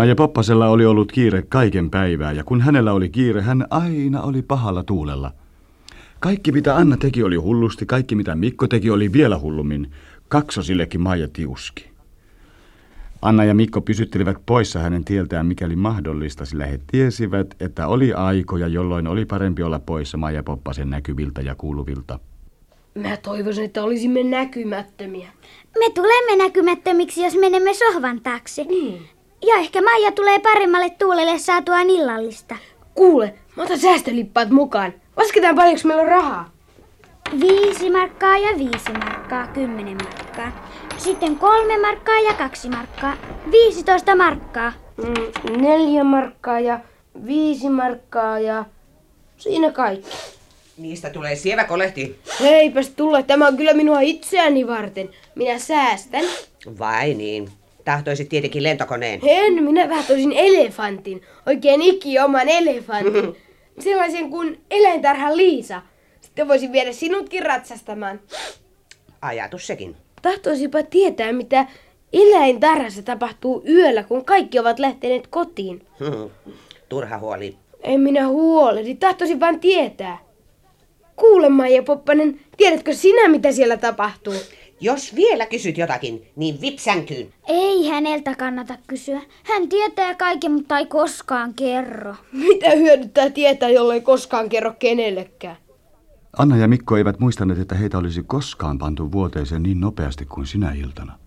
Maija Poppasella oli ollut kiire kaiken päivää ja kun hänellä oli kiire, hän aina oli pahalla tuulella. Kaikki mitä Anna teki oli hullusti, kaikki mitä Mikko teki oli vielä hullummin. Kaksosillekin Maija tiuski. Anna ja Mikko pysyttelivät poissa hänen tieltään mikäli mahdollista, sillä he tiesivät, että oli aikoja, jolloin oli parempi olla poissa Maija Poppasen näkyviltä ja kuuluvilta. Mä toivoisin, että olisimme näkymättömiä. Me tulemme näkymättömiksi, jos menemme sohvan taakse. Niin. Ja ehkä Maija tulee paremmalle tuulelle saatuaan illallista. Kuule, mä otan säästölippaat mukaan. Lasketaan paljonko meillä on rahaa. Viisi markkaa ja viisi markkaa, kymmenen markkaa. Sitten kolme markkaa ja kaksi markkaa, viisitoista markkaa. Mm, neljä markkaa ja viisi markkaa ja siinä kaikki. Niistä tulee sievä kolehti. Heipäs tulla, tämä on kyllä minua itseäni varten. Minä säästän. Vai niin? Tahtoisit tietenkin lentokoneen. En, minä tahtoisin elefantin. Oikein ikioman elefantin. Sellaisen kuin eläintarha Liisa. Sitten voisin viedä sinutkin ratsastamaan. Ajatus sekin. Tahtoisipa tietää, mitä eläintarhassa tapahtuu yöllä, kun kaikki ovat lähteneet kotiin. Turha huoli. En minä huolehdi, tahtoisin vain tietää. Kuule Maija Poppanen, tiedätkö sinä mitä siellä tapahtuu? Jos vielä kysyt jotakin, niin vipsänkyyn. Ei häneltä kannata kysyä. Hän tietää kaiken, mutta ei koskaan kerro. Mitä hyödyttää tietää, jollei koskaan kerro kenellekään? Anna ja Mikko eivät muistaneet, että heitä olisi koskaan pantu vuoteeseen niin nopeasti kuin sinä iltana.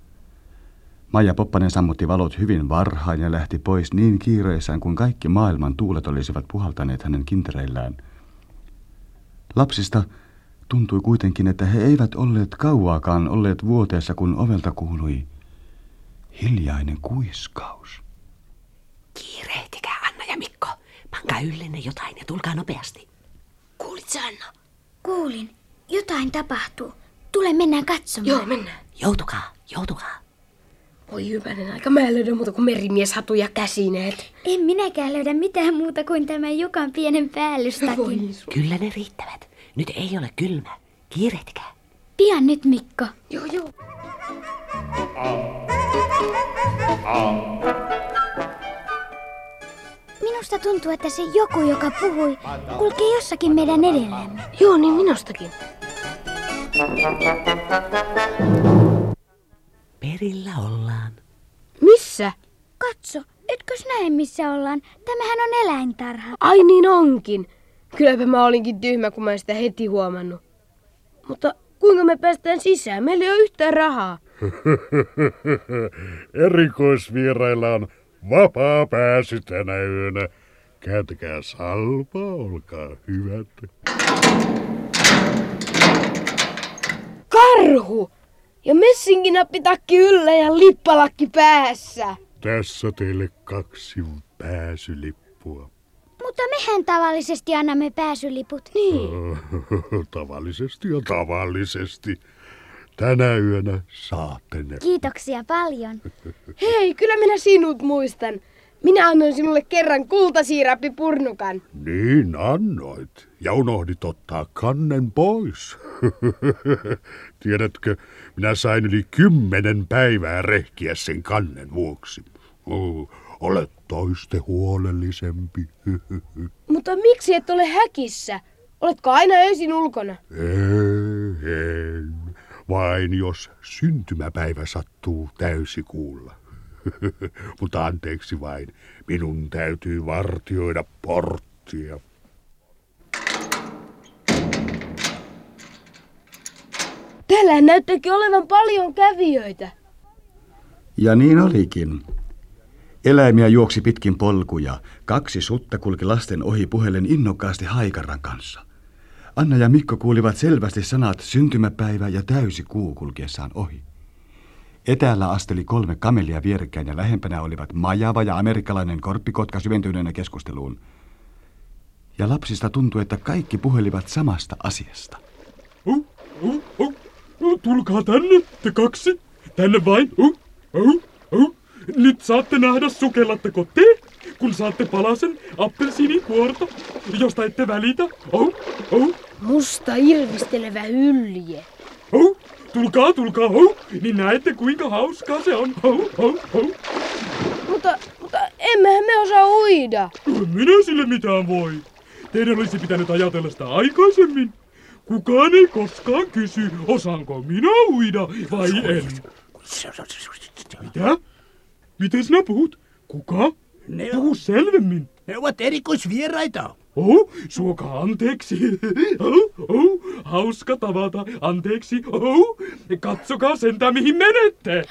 Maija Poppanen sammutti valot hyvin varhain ja lähti pois niin kiireissään kuin kaikki maailman tuulet olisivat puhaltaneet hänen kintereillään. Lapsista tuntui kuitenkin, että he eivät olleet kauaakaan olleet vuoteessa, kun ovelta kuului hiljainen kuiskaus. Kiirehtikää Anna ja Mikko. Pankaa yllenne jotain ja tulkaa nopeasti. Kuulit sä, Anna? Kuulin, jotain tapahtuu. Tule mennään katsomaan. Joo, mennään. Joutukaa, joutukaa. Voi hyvänen aika, mä en löydä muuta kuin merimieshatu ja käsineet. En minäkään löydä mitään muuta kuin tämän Jukan pienen päällystakin. Kyllä ne riittävät. Nyt ei ole kylmä. Kiirehtikää. Pian nyt, Mikko. Joo, joo. Minusta tuntuu, että se joku, joka puhui, kulkee jossakin meidän edellämme. Joo, niin minustakin. Perillä ollaan. Missä? Katso, etkös näe missä ollaan? Tämähän on eläintarha. Ai niin onkin. Kylläpä mä olinkin tyhmä, kun mä en sitä heti huomannut. Mutta kuinka me päästään sisään? Meillä ei ole yhtään rahaa. Erikoisvierailla on vapaa pääsy tänä yönä. Kääntäkää salpa, olkaa hyvät. Karhu! Ja messinkinappitakki yllä ja lippalakki päässä. Tässä teille kaksi pääsylippua. Mutta mehän tavallisesti annamme pääsyliput. Niin. Tavallisesti ja tavallisesti. Tänä yönä saatte ne. Kiitoksia paljon. Hei, kyllä minä sinut muistan. Minä annoin sinulle kerran kultasiirappipurnukan. Niin annoit. Ja unohdit ottaa kannen pois. Tiedätkö, minä sain yli kymmenen päivää rehkiä sen kannen vuoksi. Oh, olet toiste huolellisempi. Mutta miksi et ole häkissä? Oletko aina öisin ulkona? Ei. Vain jos syntymäpäivä sattuu täysikuulla. Mutta anteeksi vain, minun täytyy vartioida porttia. Täällä näyttääkin olevan paljon kävijöitä. Ja niin olikin. Eläimiä juoksi pitkin polkuja. Kaksi sutta kulki lasten ohi puhelen innokkaasti haikaran kanssa. Anna ja Mikko kuulivat selvästi sanat syntymäpäivä ja täysi kuu kulkiessaan ohi. Etäällä asteli kolme kamelia vierekkäin ja lähempänä olivat majava ja amerikkalainen korppikotka syventyneenä keskusteluun. Ja lapsista tuntui, että kaikki puhelivat samasta asiasta. Oh, oh. Oh, tulkaa tänne, te kaksi. Tänne vain. Oh, oh, oh. Nyt saatte nähdä, sukellatteko te, kun saatte palasen appelsiinikuorta, josta ette välitä. Oh, oh, Musta irvistelevä hylje. oh. Tulkaa, tulkaa, oh. Niin näette, kuinka hauskaa se on. Oh, oh, oh. Mutta, mutta emmehän me osaa uida. En minä sille mitään voi. Teidän olisi pitänyt ajatella sitä aikaisemmin. Kukaan ei koskaan kysy, osaanko minä uida vai en. Mitä? Miten sinä puhut? Kuka? Ne, Puhu selvemmin. ne ovat erikoisvieraita. Oh, suokaa anteeksi. Oh, oh, hauska tavata. Anteeksi. Oh, katsokaa sentään mihin menette.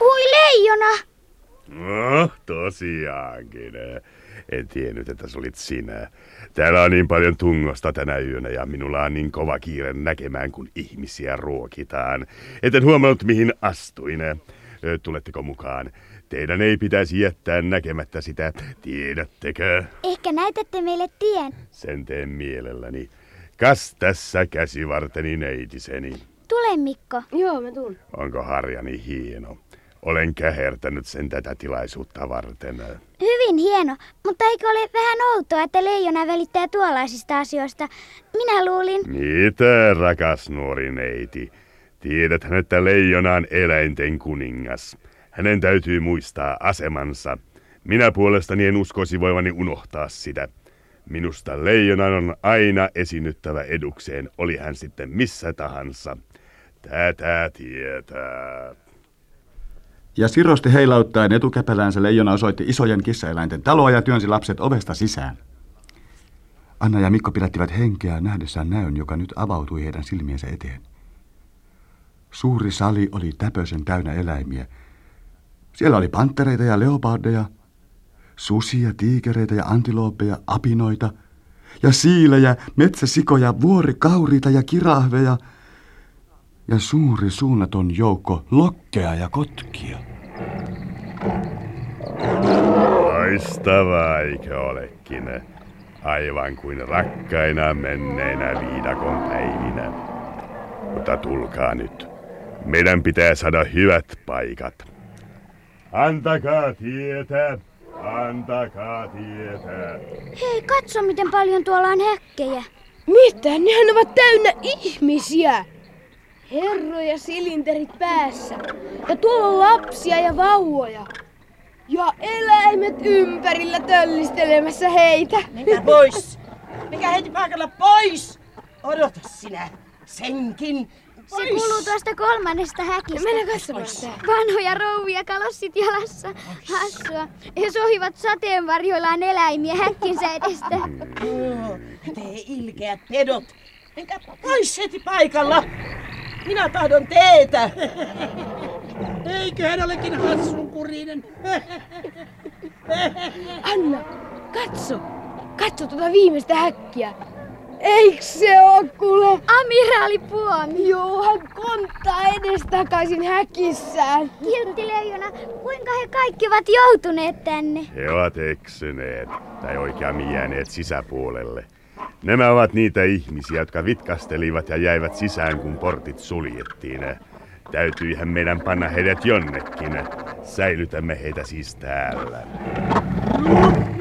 Ui leijona! No, tosiaankin. En tiennyt, että se olit sinä. Täällä on niin paljon tungosta tänä yönä ja minulla on niin kova kiire näkemään, kun ihmisiä ruokitaan. Etten huomannut, mihin astuin. Tuletteko mukaan? Teidän ei pitäisi jättää näkemättä sitä, tiedättekö? Ehkä näytätte meille tien. Sen teen mielelläni. Kas tässä käsivarteni neitiseni. Tule Mikko. Joo, mä tuun. Onko harjani hieno? Olen kähertänyt sen tätä tilaisuutta varten. Hyvin hieno, mutta eikö ole vähän outoa, että leijona välittää tuollaisista asioista? Minä luulin... Mitä, rakas nuori neiti? Tiedäthän, että leijona on eläinten kuningas. Hänen täytyy muistaa asemansa. Minä puolestani en uskoisi voivani unohtaa sitä. Minusta leijonan on aina esinyttävä edukseen, oli hän sitten missä tahansa. Tätä tietää. Ja sirosti heilauttaen etukäpäläänsä leijona osoitti isojen kissaeläinten taloa ja työnsi lapset ovesta sisään. Anna ja Mikko pidättivät henkeä nähdessään näön, joka nyt avautui heidän silmiensä eteen. Suuri sali oli täpösen täynnä eläimiä. Siellä oli panttereita ja leopardeja, susia, tiikereitä ja antilooppeja, apinoita ja siilejä, metsäsikoja, vuorikauriita ja kirahveja ja suuri suunnaton joukko lokkeja ja kotkia. Loistavaa, eikö olekin? Aivan kuin rakkaina menneinä viidakon päivinä. Mutta tulkaa nyt. Meidän pitää saada hyvät paikat. Antakaa tietä. Antakaa tietä. Hei, katso miten paljon tuolla on häkkejä. Mitä? Nehän ovat täynnä ihmisiä. Herroja silinterit päässä. Ja tuolla on lapsia ja vauvoja. Ja eläimet ympärillä töllistelemässä heitä. Menkää pois! Menkää heti paikalla pois! Odota sinä! Senkin! Se kuuluu tuosta kolmannesta häkistä. Mennään katsomaan sitä. Vanhoja rouvia kalossit jalassa. Hassua. He sohivat sateenvarjoillaan eläimiä häkkinsä edestä. Te ilkeät pedot! Menkää pois heti paikalla! Minä tahdon teetä! Eikö hän olekin hassunkurinen? Anna, katso. Katso tuota viimeistä häkkiä. Eiks se oo kuule? Amiraali Puomi. Joo, hän konttaa edestakaisin häkissään. Kiltti leijona, kuinka he kaikki ovat joutuneet tänne? He ovat eksyneet, tai oikeammin jääneet sisäpuolelle. Nämä ovat niitä ihmisiä, jotka vitkastelivat ja jäivät sisään, kun portit suljettiin. Täytyihän meidän panna heidät jonnekin. Säilytämme heitä siis täällä.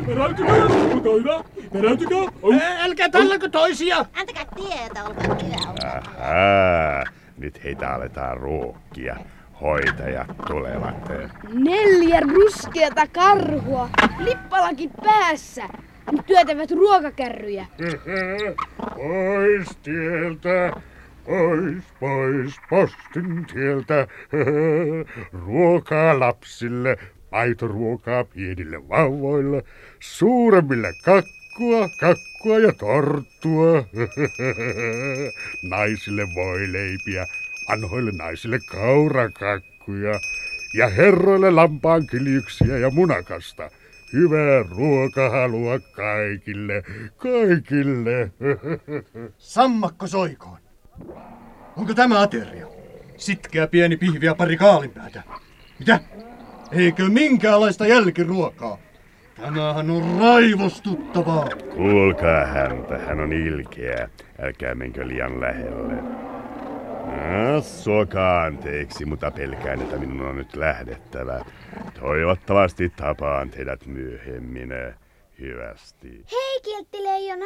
Peräytykää, olkaa hyvä. Peräytykää. Ää, Älkää tallako toisia! Antakaa tietä, olkaa hyvä. Ahaa, nyt heitä aletaan ruokkia. Hoitajat tulevat. Neljä ruskeata karhua, lippalaki päässä. Ne työtävät ruokakärryjä. Pois tieltä, pois, pois, postin tieltä. Ruokaa lapsille, maitoruokaa pienille vauvoille, suuremmille kakkua, kakkua ja torttua. Naisille voileipiä, vanhoille naisille kaurakakkuja ja herroille lampaan kyljyksiä ja munakasta. Hyvää ruokahalua kaikille, kaikille. Sammakko soikoon. Onko tämä ateria? Sitkeä pieni pihvi ja pari kaalinpäätä. Mitä? Eikö minkäänlaista jälkiruokaa? Tämähän on raivostuttavaa. Kuulkaa häntä, hän on ilkeä. Älkää menkö liian lähelle. No, suokaa anteeksi, mutta pelkään, että minun on nyt lähdettävä. Toivottavasti tapaan teidät myöhemmin. Hyvästi. Hei, kiltti leijona.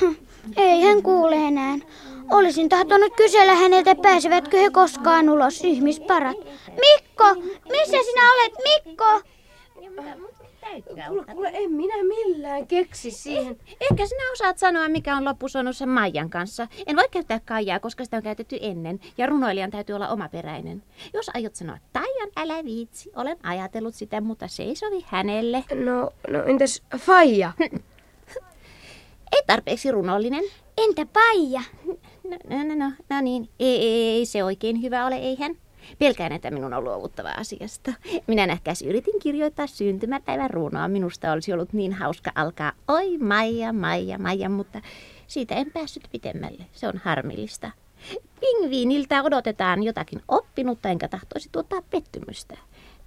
Hm, Ei hän kuule enää. Olisin tahtonut kysellä häneltä, pääsevätkö he koskaan ulos ihmisparat. Mikko! Missä sinä olet, Mikko? Kuule, kuule, en minä millään keksi siihen. Ehkä sinä osaat sanoa, mikä on loppusoinnussa Maijan kanssa. En voi käyttää kaijaa, koska sitä on käytetty ennen, ja runoilijan täytyy olla omaperäinen. Jos aiot sanoa Taijan, älä viitsi. Olen ajatellut sitä, mutta se ei sovi hänelle. No, no entäs Faija? Ei tarpeeksi runollinen. Entä Paija? No, no, no, no, no niin, ei, ei, ei se oikein hyvä ole, eihän. Pelkään, että minun on luovuttava asiasta. Minä nähkäs yritin kirjoittaa syntymäpäivän runoa. Minusta olisi ollut niin hauska alkaa Oi Maija, Maija, Maija, mutta siitä en päässyt pitemmälle. Se on harmillista. Pingviiniltä odotetaan jotakin oppinutta, enkä tahtoisi tuottaa pettymystä.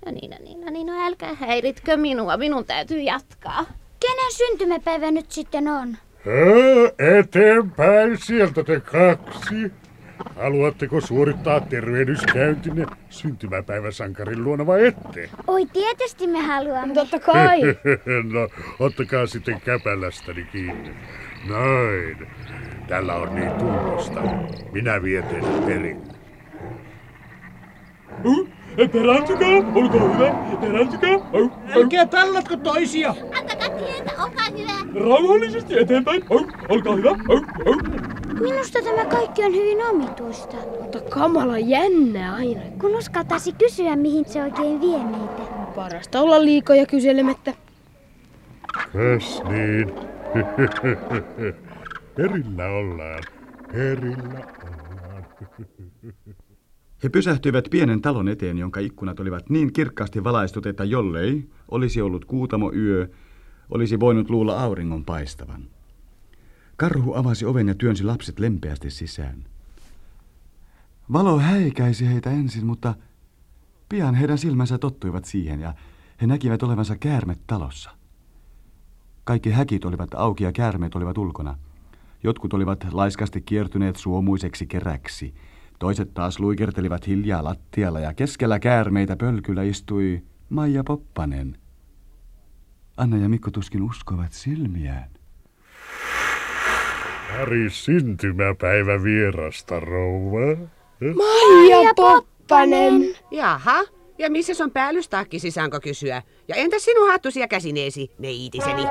No niin, no niin, no niin, no älkää häiritkö minua. Minun täytyy jatkaa. Kenen syntymäpäivä nyt sitten on? Hää, eteenpäin sieltä te kaksi. Haluatteko suorittaa tervehdyskäyntinne syntymäpäiväsankarin luona vai ette? Oi, tietysti me haluamme. Totta kai. no, ottakaa sitten käpälästäni kiinni. Näin. Tällä on niin tunnosta. Minä vien teidät perille. Uh, perääntykää, olkaa hyvä, perääntykää. Au, au. Älkää tallatko toisia. Antakaa tietä, olkaa hyvä. Rauhallisesti eteenpäin, au, olkaa hyvä. Au, au. Minusta tämä kaikki on hyvin omituista. Mutta kamala jännä aina. Kun uskaltaisi kysyä, mihin se oikein vie meitä. Parasta olla liikoja kyselemättä. Kas niin. Perillä ollaan. Perillä ollaan. He pysähtyivät pienen talon eteen, jonka ikkunat olivat niin kirkkaasti valaistut, että jollei olisi ollut kuutamo yö, olisi voinut luulla auringon paistavan. Karhu avasi oven ja työnsi lapset lempeästi sisään. Valo häikäisi heitä ensin, mutta pian heidän silmänsä tottuivat siihen ja he näkivät olevansa käärmet talossa. Kaikki häkit olivat auki ja käärmeet olivat ulkona. Jotkut olivat laiskasti kiertyneet suomuiseksi keräksi. Toiset taas luikertelivat hiljaa lattialla ja keskellä käärmeitä pölkyllä istui Maija Poppanen. Anna ja Mikko tuskin uskovat silmiään. Pari syntymäpäivä vierasta, rouva. Maija Poppanen! Jaha, ja missä on päällystakki, sisäänkö kysyä? Ja entä sinun hattusi ja käsineesi, neitiiseni?